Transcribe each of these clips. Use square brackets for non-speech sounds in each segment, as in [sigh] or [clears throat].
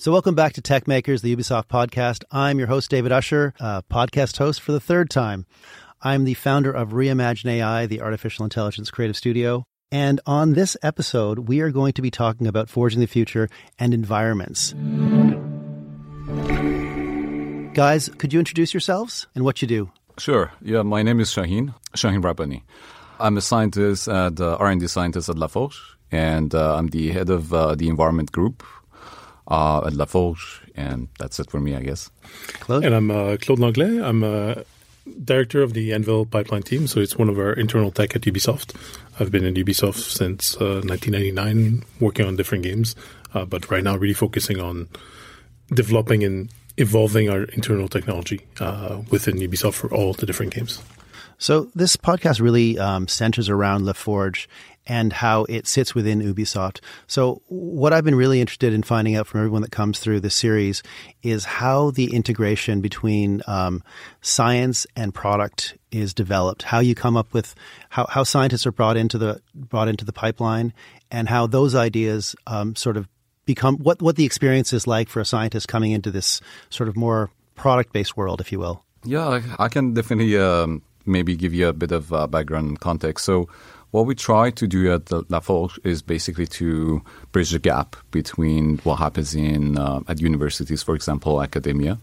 So, welcome back to Tech Makers, the Ubisoft podcast. I'm your host, David Usher, uh, podcast host for the third time. I'm the founder of Reimagine AI, the artificial intelligence creative studio. And on this episode, we are going to be talking about forging the future and environments. Guys, could you introduce yourselves and what you do? Sure. Yeah, my name is Shahin, Shahin Rabbani. I'm a scientist at uh, R&D scientist at La Forge, and uh, I'm the head of uh, the environment group uh, at La Forge, and that's it for me, I guess. Claude? And I'm uh, Claude Langlais. I'm uh, director of the Anvil pipeline team, so it's one of our internal tech at Ubisoft. I've been in Ubisoft since 1999, working on different games, but right now really focusing on developing and evolving our internal technology within Ubisoft for all the different games. So this podcast really um, centers around La Forge and how it sits within Ubisoft. So what I've been really interested in finding out from everyone that comes through the series is how the integration between um, science and product is developed. How you come up with how, how scientists are brought into the brought into the pipeline, and how those ideas um, sort of become what what the experience is like for a scientist coming into this sort of more product based world, if you will. Yeah, I can definitely um, maybe give you a bit of uh, background context. So, what we try to do at La Forge is basically to bridge the gap between what happens in uh, at universities, for example, academia,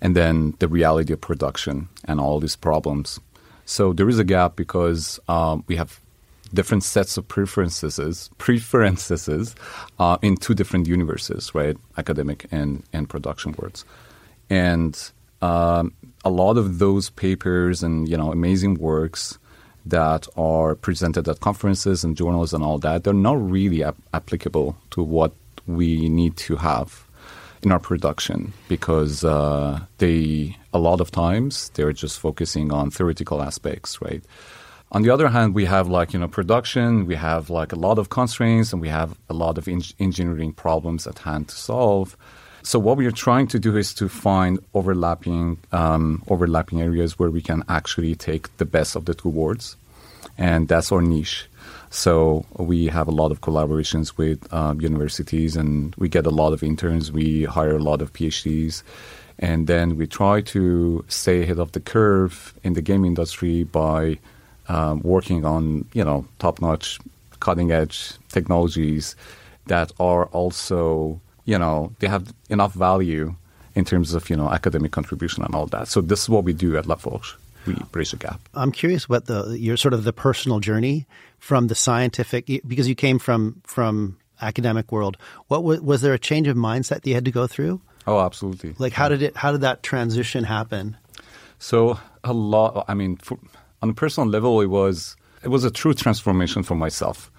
and then the reality of production and all these problems. So there is a gap because um, we have different sets of preferences preferences uh, in two different universes, right? Academic and and production worlds, and um, a lot of those papers and you know amazing works that are presented at conferences and journals and all that, they're not really ap- applicable to what we need to have in our production because uh, they a lot of times they're just focusing on theoretical aspects, right? On the other hand, we have like you know production, we have like a lot of constraints, and we have a lot of in- engineering problems at hand to solve. So what we are trying to do is to find overlapping um, overlapping areas where we can actually take the best of the two worlds, and that's our niche. So we have a lot of collaborations with um, universities, and we get a lot of interns. We hire a lot of PhDs, and then we try to stay ahead of the curve in the game industry by um, working on you know top notch, cutting edge technologies that are also you know, they have enough value in terms of, you know, academic contribution and all that. So this is what we do at La Forge. We bridge the gap. I'm curious what the your sort of the personal journey from the scientific because you came from from academic world. What was, was there a change of mindset that you had to go through? Oh, absolutely. Like how did it how did that transition happen? So a lot I mean for, on a personal level it was it was a true transformation for myself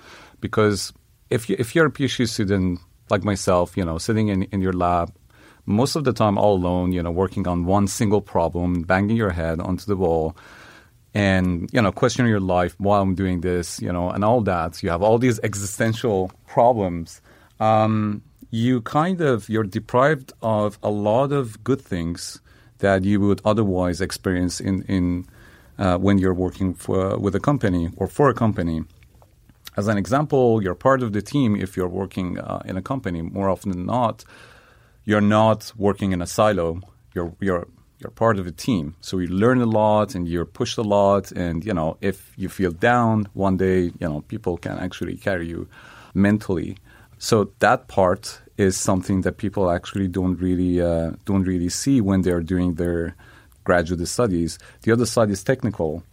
because if you if you're a PhD student like myself, you know, sitting in, in your lab, most of the time all alone, you know, working on one single problem, banging your head onto the wall, and, you know, questioning your life while I'm doing this, you know, and all that. You have all these existential problems. Um, you kind of, you're deprived of a lot of good things that you would otherwise experience in, in uh, when you're working for, with a company or for a company. As an example, you're part of the team if you're working uh, in a company. More often than not, you're not working in a silo. You're you're you're part of a team. So you learn a lot and you're pushed a lot. And you know, if you feel down one day, you know, people can actually carry you mentally. So that part is something that people actually don't really uh, don't really see when they're doing their graduate studies. The other side is technical.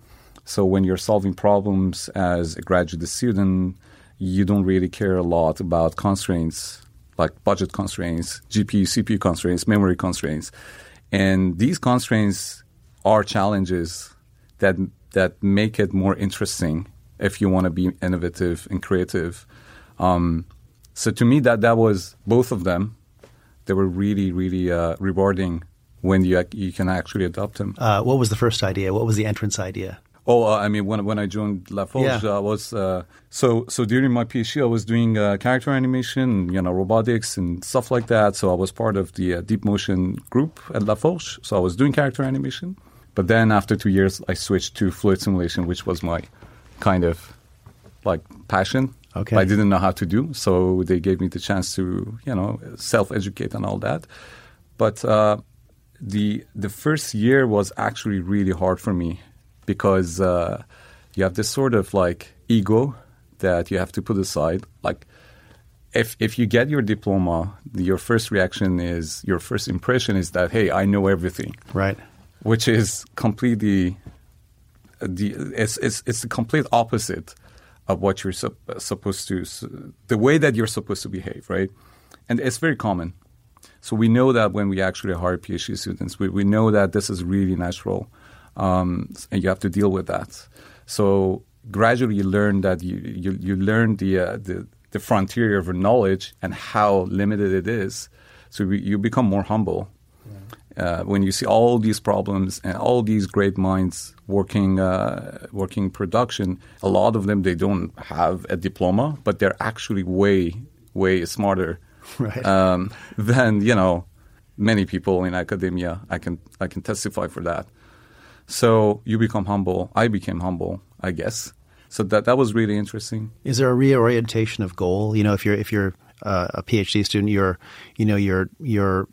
So when you're solving problems as a graduate student, you don't really care a lot about constraints like budget constraints, GPU, CPU constraints, memory constraints. And these constraints are challenges that that make it more interesting if you want to be innovative and creative. Um, so to me, that that was both of them. They were really, really uh, rewarding when you you can actually adopt them. Uh, what was the first idea? What was the entrance idea? Oh, uh, I mean, when when I joined La Forge, Yeah. I was uh, so so during my PhD, I was doing uh, character animation, you know, robotics and stuff like that. So I was part of the uh, Deep Motion group at La Forge. So I was doing character animation, but then after two years, I switched to fluid simulation, which was my kind of like passion. Okay. I didn't know how to do, so they gave me the chance to you know self educate and all that. But uh, the the first year was actually really hard for me because uh, you have this sort of like ego that you have to put aside. Like if if you get your diploma, your first reaction is your first impression is that hey, I know everything, Right. which is completely the it's it's it's the complete opposite of what you're sup- supposed to the way that you're supposed to behave, right? And it's very common. So we know that when we actually hire PhD students, we, we know that this is really natural, um, and you have to deal with that. So gradually, you learn that you you, you learn the, uh, the the frontier of knowledge and how limited it is. So we, you become more humble uh, when you see all these problems and all these great minds working uh, working production. A lot of them they don't have a diploma, but they're actually way way smarter [laughs] Right. um, than you know many people in academia. I can I can testify for that. So you become humble. I became humble, I guess. So that that was really interesting. Is there a reorientation of goal? You know, if you're if you're uh, a PhD student, your you know your your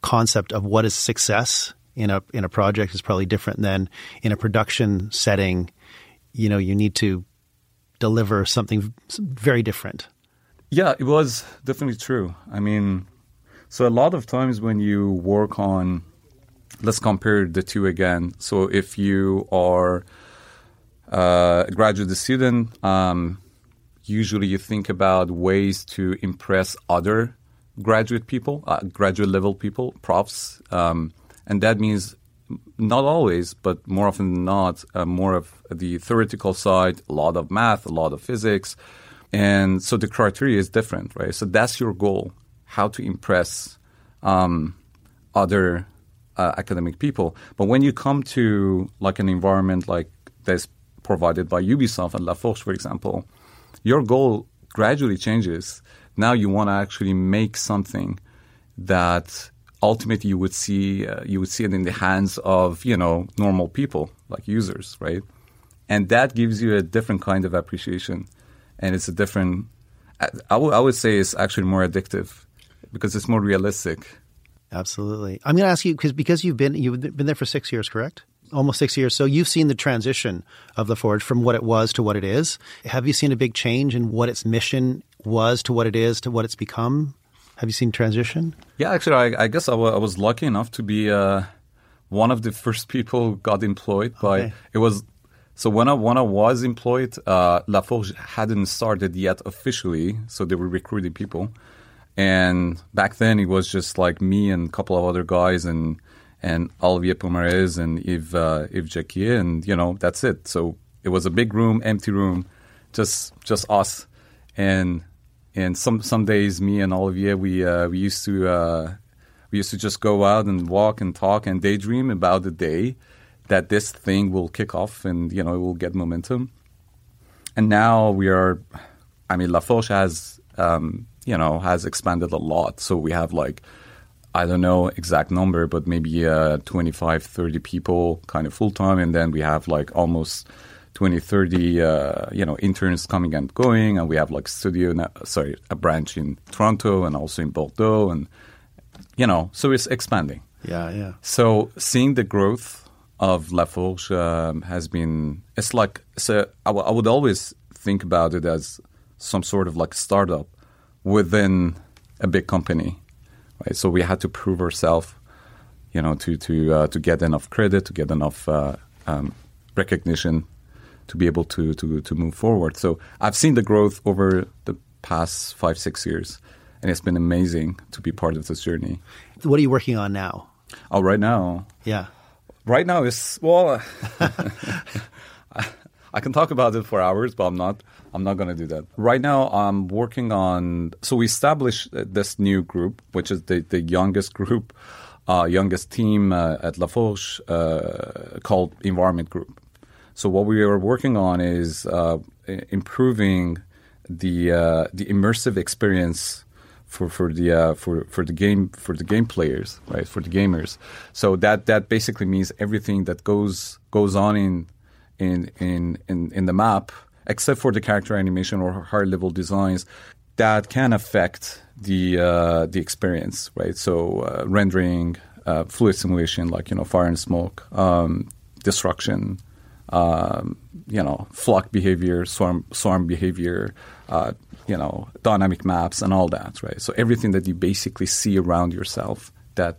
concept of what is success in a in a project is probably different than in a production setting. You know, you need to deliver something very different. Yeah, it was definitely true. I mean, so a lot of times when you work on, let's compare the two again. So if you are uh, a graduate student, um, usually you think about ways to impress other graduate people, uh, graduate level people, profs, um, and that means not always, but more often than not, uh, more of the theoretical side, a lot of math, a lot of physics. And so the criteria is different, right? So that's your goal, how to impress um, other uh, academic people. But when you come to like an environment like that's provided by Ubisoft and La Forge, for example, your goal gradually changes. Now you want to actually make something that ultimately you would see uh, you would see it in the hands of you know normal people like users, right? And that gives you a different kind of appreciation, and it's a different. I would say it's actually more addictive because it's more realistic. Absolutely. I'm going to ask you because because you've been you've been there for six years, correct? Almost six years. So you've seen the transition of the Forge from what it was to what it is. Have you seen a big change in what its mission was to what it is to what it's become? Have you seen transition? Yeah, actually, I, I guess I was lucky enough to be uh, one of the [laughs] first people got employed by. Okay. It was so when I when I was employed, uh, La Forge hadn't started yet officially, so they were recruiting people. And back then, it was just like me and a couple of other guys, and and Olivier Pomarède and Yves uh, Yves Jacquier, and you know that's it. So it was a big room, empty room, just just us, and and some some days me and Olivier we uh, we used to uh, we used to just go out and walk and talk and daydream about the day that this thing will kick off and you know it will get momentum. And now we are, I mean, La Forge has um, you know has expanded a lot. So we have like I don't know exact number, but maybe uh, 25, 30 people kind of full time, and then we have like almost 20, 30, uh, you know, interns coming and going, and we have like studio, na- sorry, a branch in Toronto and also in Bordeaux, and you know, so it's expanding. Yeah, yeah. So seeing the growth of La Forge um, has been, it's like, so I, w- I would always think about it as some sort of like startup within a big company, right? So we had to prove ourselves, you know, to to uh, to get enough credit, to get enough uh, um, recognition, to be able to to to move forward. So I've seen the growth over the past five six years, and it's been amazing to be part of this journey. What are you working on now? Oh, right now, Yeah. Right now is well. [laughs] I can talk about it for hours, but I'm not. I'm not going to do that. Right now, I'm working on. So we established this new group, which is the the youngest group, uh, youngest team uh, at La Forge, uh, called Environment Group. So what we are working on is uh, improving the uh, the immersive experience for for the uh, for for the game for the game players, right? For the gamers. So that that basically means everything that goes goes on in in in in, in the map, except for the character animation or higher level designs, that can affect the uh, the experience, right? So uh, rendering, uh, fluid simulation, like you know fire and smoke, um, destruction, um, you know flock behavior, swarm swarm behavior, uh, you know, dynamic maps and all that, right? So everything that you basically see around yourself that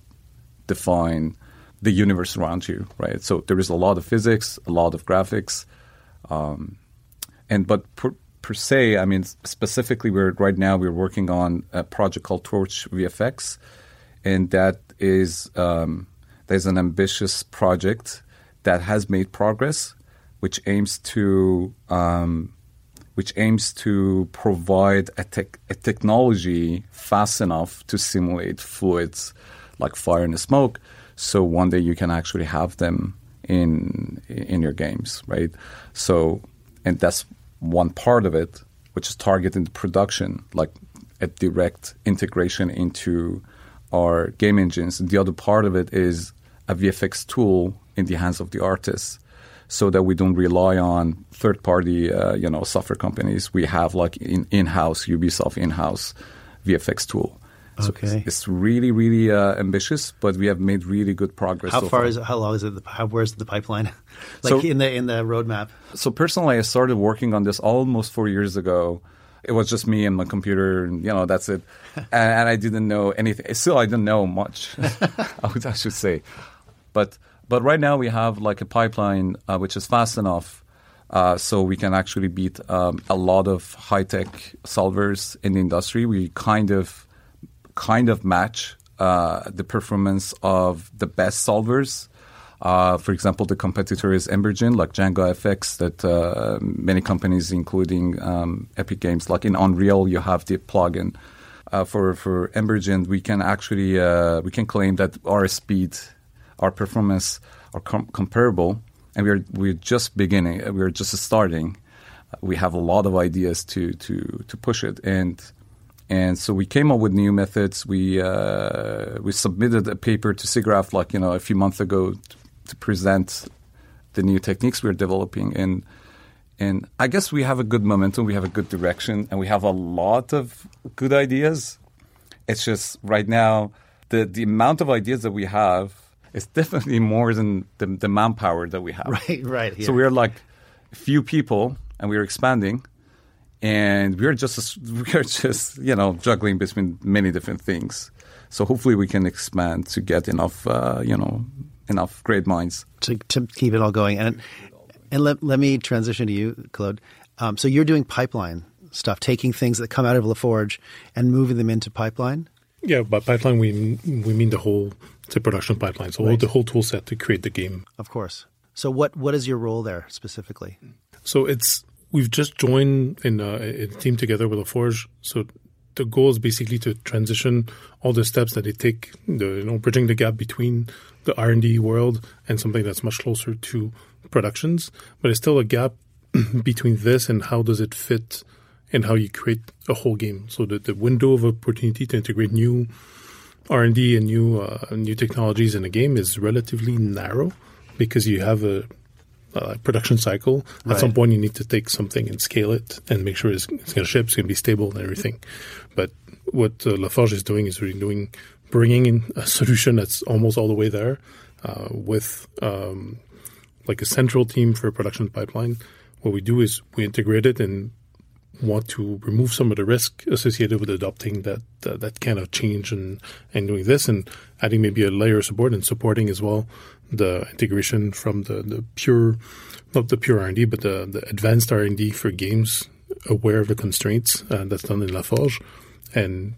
define the universe around you, right? So there is a lot of physics, a lot of graphics, um, and but per, per, se, I mean, specifically, we're right now we're working on a project called Torch VFX, and that is um, there's an ambitious project that has made progress, which aims to um, which aims to provide a, a, technology fast enough to simulate fluids like fire and smoke. So one day you can actually have them in in your games, right? So, and that's one part of it, which is targeting the production, like a direct integration into our game engines. The other part of it is a VFX tool in the hands of the artists so that we don't rely on third party uh, you know software companies. We have like in in house Ubisoft in house VFX tool. So okay. It's, it's, really, really uh, ambitious, but we have made really good progress. How so far, far, is it? How long is it? How, where's the pipeline? [laughs] like so, in the in the roadmap. So personally, I started working on this almost four years ago. It was just me and my computer, and you know that's it. [laughs] and, and, I didn't know anything. Still, I didn't know much. [laughs] I, would, I should say, but but right now we have like a pipeline uh, which is fast enough uh, so we can actually beat um, a lot of high tech solvers in the industry. We kind of kind of match uh, the performance of the best solvers. Uh, for example, the competitor is Embergen, like JangaFX, that uh, many companies, including um, Epic Games, like in Unreal, you have the plugin. Uh, for for Embergen, we can actually we can claim that our speed our performance are com- comparable, and we're we're just beginning. Uh, we're just starting. We have a lot of ideas to to to push it, and and so we came up with new methods. We uh, we submitted a paper to SIGGRAPH like you know a few months ago to, to present the new techniques we're developing, and and I guess we have a good momentum. We have a good direction, and we have a lot of good ideas. It's just right now the the amount of ideas that we have is [laughs] definitely more than the, the manpower that we have. Right, right. Here. So we're like few people, and we're expanding, and we're just [laughs] we're just you know juggling between many different things. So hopefully we can expand to get enough uh, you know enough great minds to, to keep it all going. And and let let me transition to you, Claude. Um, so you're doing pipeline stuff, taking things that come out of La Forge and moving them into pipeline. Yeah, by pipeline we we mean the whole the production pipeline, so right. the whole tool set to create the game. Of course. So what what is your role there specifically? So it's we've just joined in a, a team together with La Forge. So the goal is basically to transition all the steps that they take, the, you know, bridging the gap between the R and D world and something that's much closer to productions. But it's still a gap [clears throat] between this and how does it fit and how you create a whole game. So the, the window of opportunity to integrate new R and D and new uh, new technologies in a game is relatively narrow because you have a, a production cycle. Right. At some point, you need to take something and scale it and make sure it's, it's going to ship, it's going to be stable, and everything. But what uh, La Forge is doing is really doing bringing in a solution that's almost all the way there uh, with um, like a central team for a production pipeline. What we do is we integrate it and want to remove some of the risk associated with adopting that uh, that kind of change and and doing this and adding maybe a layer of support and supporting as well the integration from the, the pure not the pure R&D but the, the advanced R&D for games aware of the constraints uh, that's done in La Forge and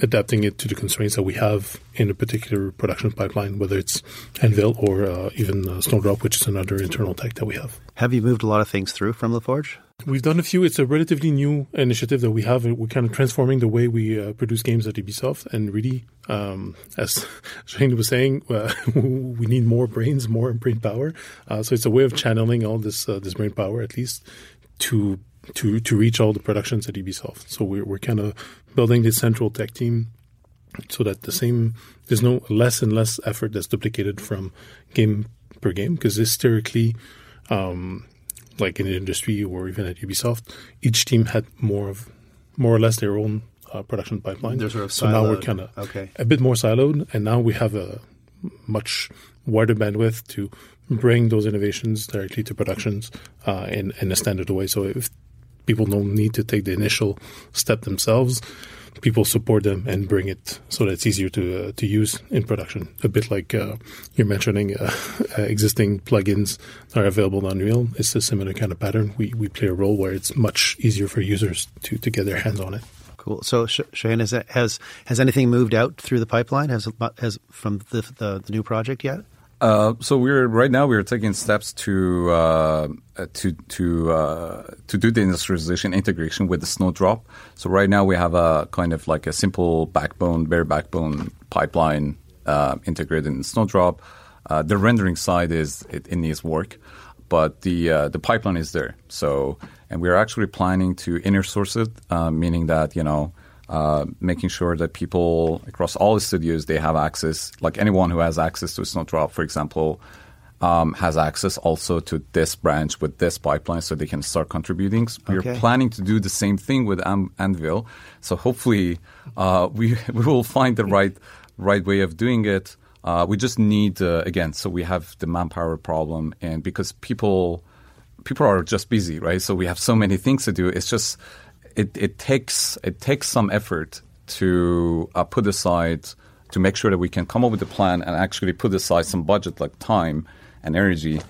adapting it to the constraints that we have in a particular production pipeline, whether it's Anvil or uh, even uh, Snowdrop, which is another internal tech that we have. Have you moved a lot of things through from La Forge? We've done a few. It's a relatively new initiative that we have. We're kind of transforming the way we uh, produce games at Ubisoft, and really, um, as [laughs] Shane was saying, uh, [laughs] we need more brains, more brain power. Uh, so it's a way of channeling all this uh, this brain power, at least, to to to reach all the productions at Ubisoft. So we're we're kind of building this central tech team so that the same there's no less and less effort that's duplicated from game per game because historically um, like in the industry or even at Ubisoft each team had more of more or less their own uh, production pipeline They're sort of so now we're kind of Okay. a bit more siloed and now we have a much wider bandwidth to bring those innovations directly to productions uh, in, in a standard way so if people don't need to take the initial step themselves. People support them and bring it so that it's easier to uh, to use in production. A bit like uh, you're mentioning uh, [laughs] uh, existing plugins that are available on Unreal. It's a similar kind of pattern. We we play a role where it's much easier for users to, to get their hands on it. Cool. So, Sh- Shane, has, has has anything moved out through the pipeline? Has has from the the, the new project yet? Uh, so we're right now we're taking steps to uh, uh, to to uh, to do the industrialization integration with the Snowdrop. So right now we have a kind of like a simple backbone, bare backbone pipeline uh, integrated in Snowdrop. The rendering side is it, it needs work, but the the pipeline is there. So and we're actually planning to inner source it, meaning that you know uh, making sure that people across all the studios they have access, like anyone who has access to Snowdrop, for example, um, has access also to this branch with this pipeline, so they can start contributing. We're planning to do the same thing with Am- Anvil, so hopefully uh, we [laughs] we will find the right right way of doing it. Uh, we just need uh, again, so we have the manpower problem, and because people people are just busy, right? So we have so many things to do. It's just it, it takes it takes some effort to uh, put aside to make sure that we can come up with a plan and actually put aside some budget like time and energy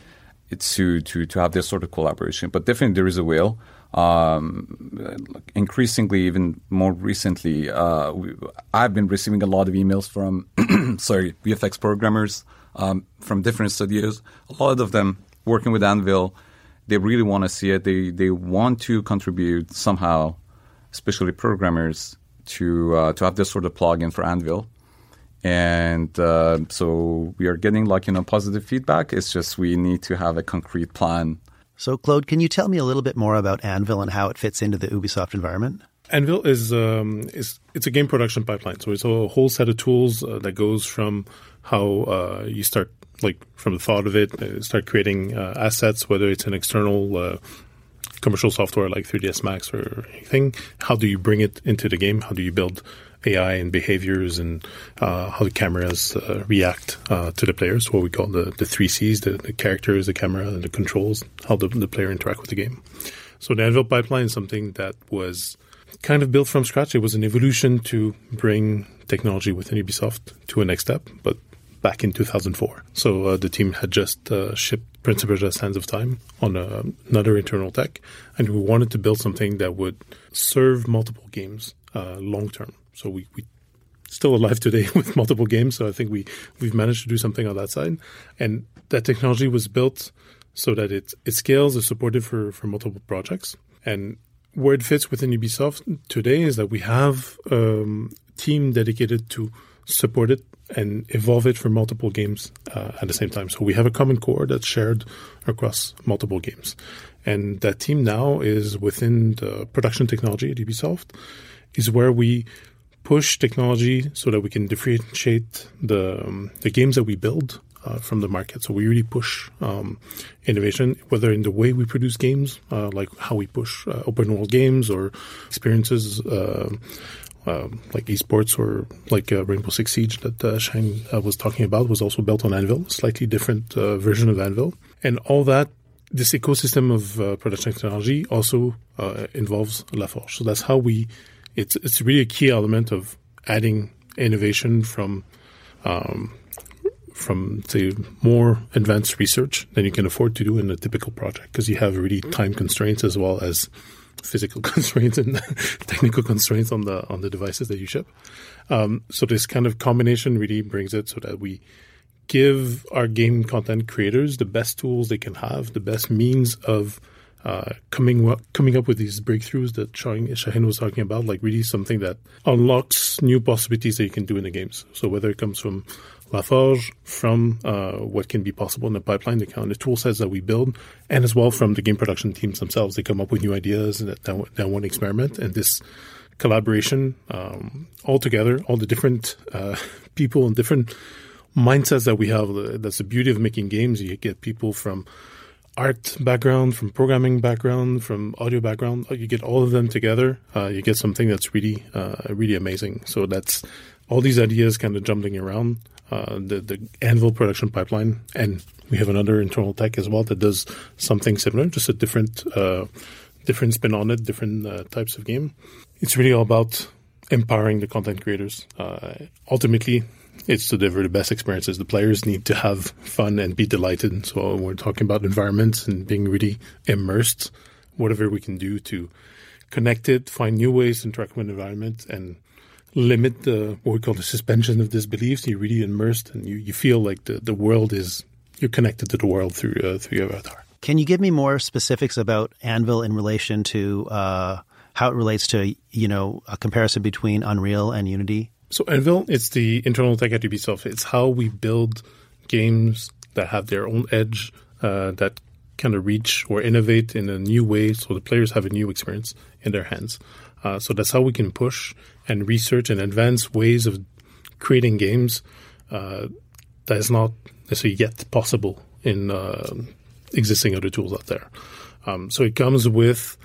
to to to have this sort of collaboration. But definitely there is a will. Um, increasingly, even more recently, uh, we, I've been receiving a lot of emails from [clears throat] sorry VFX programmers um, from different studios. A lot of them working with Anvil they really want to see it. They they want to contribute somehow, especially programmers, to uh, to have this sort of plugin for Anvil. And uh, so we are getting like you know positive feedback. It's just we need to have a concrete plan. So, Claude, can you tell me a little bit more about Anvil and how it fits into the Ubisoft environment? Anvil is um, is it's a game production pipeline. So it's a whole set of tools uh, that goes from how uh, you start, like from the thought of it, uh, start creating uh, assets, whether it's an external uh, commercial software like 3ds Max or anything. How do you bring it into the game? How do you build AI and behaviors and uh, how the cameras uh, react uh, to the players? What we call the the three C's: the, the characters, the camera, and the controls. How the, the player interact with the game. So the Anvil pipeline is something that was kind of built from scratch. It was an evolution to bring technology within Ubisoft to a next step, but back in 2004. So uh, the team had just uh, shipped Prince of Persia: Sands of Time on uh, another internal tech, and we wanted to build something that would serve multiple games uh, long term. So we, we still alive today [laughs] with multiple games. So I think we we've managed to do something on that side, and that technology was built so that it it scales, is supported for for multiple projects, and where it fits within Ubisoft today is that we have um, a team dedicated to support it and evolve it for multiple games uh, at the same time. So we have a common core that's shared across multiple games, and that team now is within the production technology at Ubisoft, is where we push technology so that we can differentiate the um, the games that we build uh, from the market. So we really push um, innovation, whether in the way we produce games, uh, like how we push uh, open world games or experiences. Uh, like esports or like uh, Rainbow Six Siege that uh, uh, was talking about was also built on Anvil, a slightly different uh, version of Anvil, and all that. This ecosystem of uh, production technology also uh, involves La Forge. So that's how we. It's it's really a key element of adding innovation from um, from say more advanced research than you can afford to do in a typical project because you have really time constraints as well as physical [laughs] constraints and [laughs] technical constraints on the on the devices that you ship. Um, so this kind of combination really brings it so that we give our game content creators the best tools they can have, the best means of uh, coming coming up with these breakthroughs that Shahin was talking about, like really something that unlocks new possibilities that you can do in the games. So whether it comes from La Forge, from uh, what can be possible in the pipeline, the kind of tool sets that we build, and as well from the game production teams themselves, they come up with new ideas that that, that want to experiment, and this collaboration um, all together, all the different uh, [laughs] people and different mindsets that we have. That's the beauty of making games. You get people from art background, from programming background, from audio background. You get all of them together. Uh, you get something that's really, uh, really amazing. So that's all these ideas kind of jumbling around uh, the the Anvil production pipeline, and we have another internal tech as well that does something similar, just a different, uh, different spin on it, different uh, types of game. It's really all about empowering the content creators. Uh, ultimately, it's to deliver the best experiences. The players need to have fun and be delighted. So we're talking about environments and being really immersed. Whatever we can do to connect it, find new ways to interact with environment, and limit the what we call the suspension of disbelief. So you're really immersed, and you, you feel like the, the world is you're connected to the world through uh, through your avatar. Can you give me more specifics about Anvil in relation to uh, how it relates to you know a comparison between Unreal and Unity? So Anvil, it's the internal tech at Ubisoft. It's how we build games that have their own edge, uh, that kind of reach or innovate in a new way, so the players have a new experience in their hands. Uh, so that's how we can push and research and advance ways of creating games uh, that is not necessarily yet possible in uh, existing other tools out there. Um, so it comes with,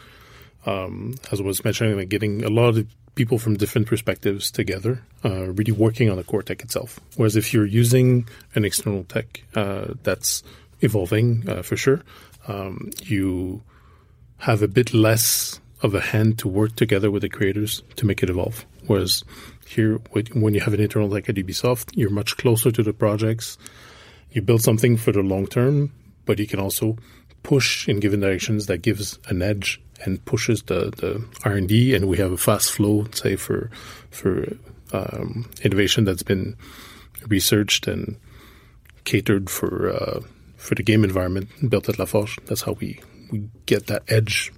um, as I was mentioning, like getting a lot of people from different perspectives together, uh, really working on the core tech itself. Whereas if you're using an external tech uh, that's evolving uh, for sure, um, you have a bit less of a hand to work together with the creators to make it evolve. Whereas here, when you have an internal tech at Ubisoft, you're much closer to the projects. You build something for the long term, but you can also push in given directions that gives an edge and pushes the, the R&D and we have a fast flow, say for, for, um, innovation that's been researched and catered for, uh, for the game environment built at La Forge. That's how we, we get that edge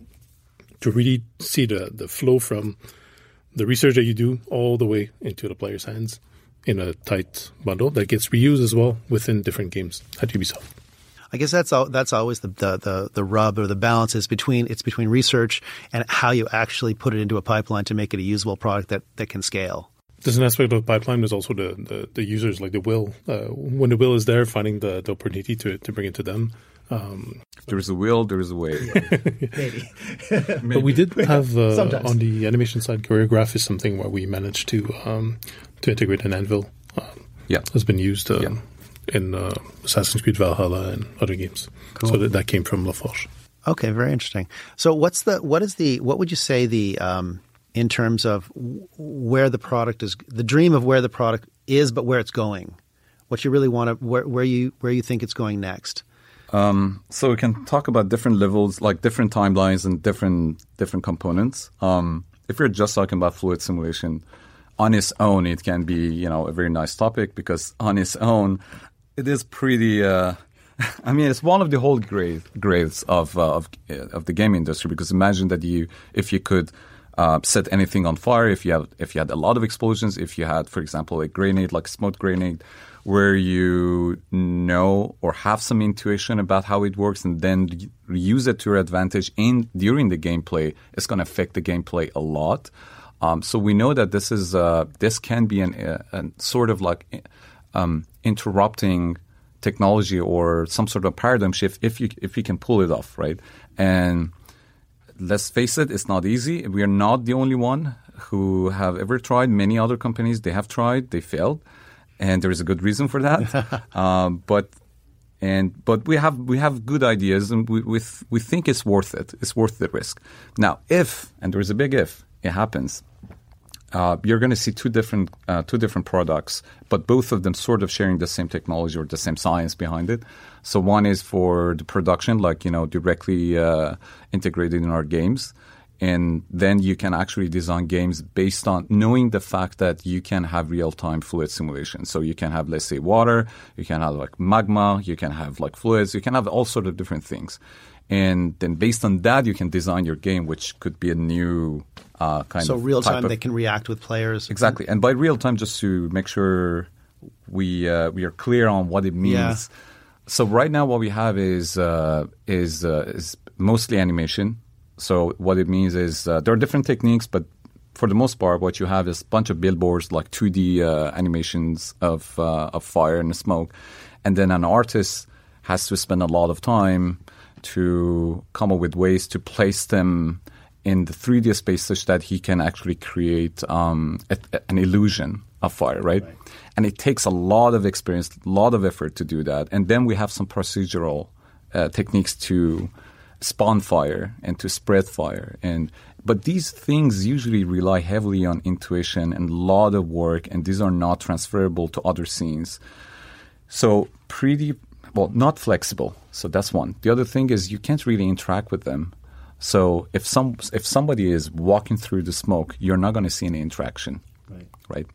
to really see the, the flow from the research that you do all the way into the player's hands in a tight bundle that gets reused as well within different games at Ubisoft. I guess that's all, that's always the, the, the the rub or the balance is between it's between research and how you actually put it into a pipeline to make it a usable product that, that can scale. There's an aspect of the pipeline. There's also the, the, the users, like the will. Uh, when the will is there, finding the, the opportunity to to bring it to them. Um, there is a will, there is a way. [laughs] Maybe. [laughs] but we did have uh, on the animation side, Choreograph is something where we managed to um, to integrate an Anvil. Um, yeah, has been used. Um, yeah in uh, Assassin's Creed Valhalla and other games. Cool. So that, that came from La Forge. Okay, very interesting. So what's the what is the what would you say the um, in terms of where the product is the dream of where the product is, but where it's going? What you really want to where, where you where you think it's going next? Um, so we can talk about different levels, like different timelines and different different components. Um, if you're just talking about fluid simulation, on its own, it can be you know a very nice topic because on its own, it is pretty. Uh, [laughs] I mean, it's one of the holy grails of uh, of uh, of the game industry because imagine that you, if you could uh, set anything on fire, if you have if you had a lot of explosions, if you had, for example, a grenade like a smoke grenade, where you know or have some intuition about how it works, and then use it to your advantage in during the gameplay, it's going to affect the gameplay a lot. Um, so we know that this is uh, this can be an, a, uh, a sort of like um, interrupting technology or some sort of paradigm shift if you if you can pull it off, right? And let's face it, it's not easy. We are not the only one who have ever tried. Many other companies they have tried, they failed, and there is a good reason for that. um, [laughs] but and but we have we have good ideas, and we we, th- we think it's worth it. It's worth the risk. Now, if and there is a big if, it happens uh, you're going to see two different uh, two different products, but both of them sort of sharing the same technology or the same science behind it. So one is for the production, like you know, directly uh, integrated in our games, And then you can actually design games based on knowing the fact that you can have real time fluid simulation. So you can have, let's say, water, you can have like magma, you can have like fluids, you can have all sort of different things. And then based on that, you can design your game, which could be a new uh, kind so of. So real time, of, they can react with players. Exactly. And by real time, just to make sure we uh, we are clear on what it means. Yeah. So right now, what we have is uh, is uh, is mostly animation. So what it means is uh, there are different techniques, but for the most part, what you have is a bunch of billboards, like 2D uh, animations of uh, of fire and smoke, and then an artist has to spend a lot of time to come up with ways to place them in the 3D space such that he can actually create um, a, an illusion of fire, right? right? And it takes a lot of experience, a lot of effort to do that. And then we have some procedural uh, techniques to spawn fire and to spread fire. And but these things usually rely heavily on intuition and a lot of work, and these are not transferable to other scenes. So pretty well, not flexible. So that's one. The other thing is you can't really interact with them. So if some if somebody is walking through the smoke, you're not going to see any interaction, right? Right.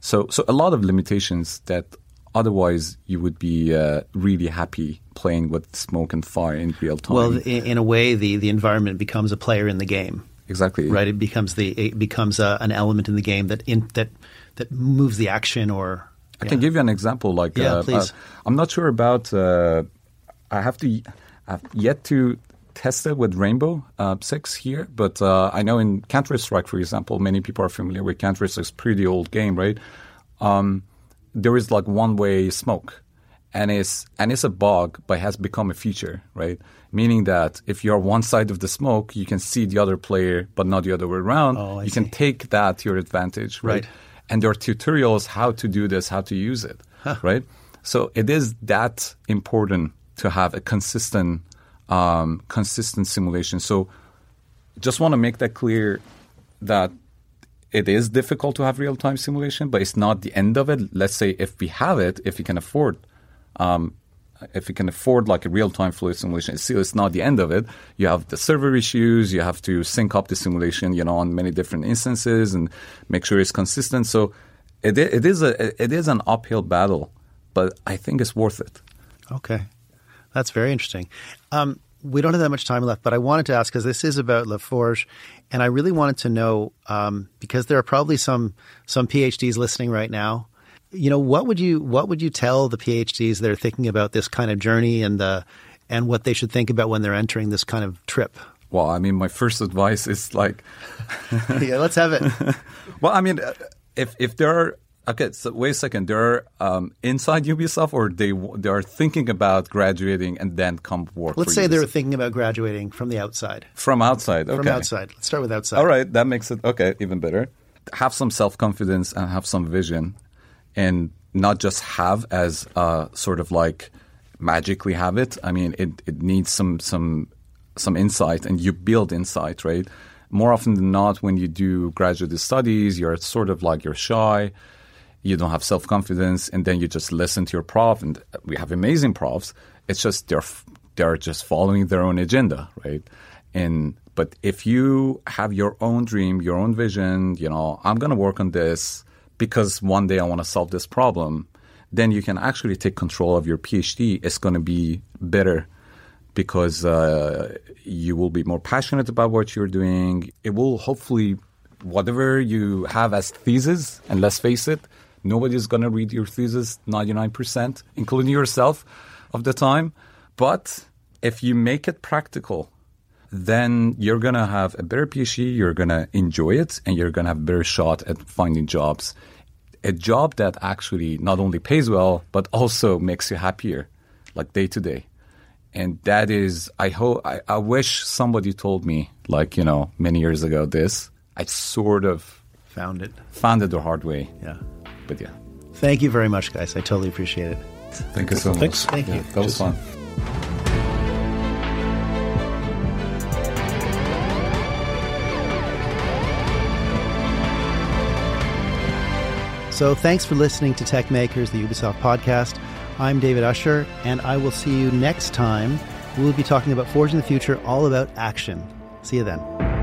So so a lot of limitations that otherwise you would be uh, really happy playing with smoke and fire in real time. Well, in, in, a way, the the environment becomes a player in the game. Exactly. Right. It becomes the it becomes a, an element in the game that in that that moves the action or. I can give you an example. Like, yeah, uh, please. Uh, I'm not sure about. Uh, I have to. I've yet to tested with Rainbow uh, Six here, but uh, I know in Counter Strike, for example, many people are familiar with Counter Strike. It's pretty old game, right? Um, there is like one way smoke, and it's and it's a bug, but has become a feature, right? Meaning that if you're one side of the smoke, you can see the other player, but not the other way around. Oh, you see. can take that to your advantage, right? right? And there are tutorials how to do this, how to use it, huh. right? So it is that important to have a consistent um, consistent simulation. So just want to make that clear that it is difficult to have real time simulation, but it's not the end of it. Let's say if we have it, if we can afford, um, if we can afford like a real time fluid simulation, still it's not the end of it. You have the server issues, you have to sync up the simulation, you know, on many different instances and make sure it's consistent. So it, it is a it is an uphill battle, but I think it's worth it. Okay. That's very interesting. Um, we don't have that much time left, but I wanted to ask because this is about La Forge, and I really wanted to know um, because there are probably some some PhDs listening right now. You know, what would you what would you tell the PhDs that are thinking about this kind of journey and the and what they should think about when they're entering this kind of trip? Well, I mean, my first advice is like, [laughs] yeah, let's have it. [laughs] well, I mean, if if there are Okay, so wait a second. They're um, inside Ubisoft, or they they are thinking about graduating and then come work. Let's say Ubisoft? they're thinking about graduating from the outside. From outside, okay. From outside. Let's start with outside. All right, that makes it okay, even better. Have some self confidence and have some vision, and not just have as uh, sort of like magically have it. I mean, it it needs some some some insight, and you build insight, right? More often than not, when you do graduate studies, you're sort of like you're shy you don't have self confidence, and then you just listen to your prof. And we have amazing profs. It's just they're they're just following their own agenda, right? And but if you have your own dream, your own vision, you know, I'm going to work on this because one day I want to solve this problem. Then you can actually take control of your PhD. It's going to be better because uh, you will be more passionate about what you're doing. It will hopefully, whatever you have as thesis, and let's face it, Nobody's going to read your thesis 99%, including yourself, of the time. But if you make it practical, then you're going to have a better PhD, you're going to enjoy it, and you're going to have a better shot at finding jobs. A job that actually not only pays well, but also makes you happier, like day to day. And that is, I hope, I, I wish somebody told me, like, you know, many years ago, this. I sort of found it. Found it the hard way. Yeah. But yeah. Thank you very much, guys. I totally appreciate it. Thank you so much. Thanks. Thank yeah, you. That was fun. So, thanks for listening to Tech Makers, the Ubisoft podcast. I'm David Usher, and I will see you next time. We'll be talking about Forging the Future, all about action. See you then.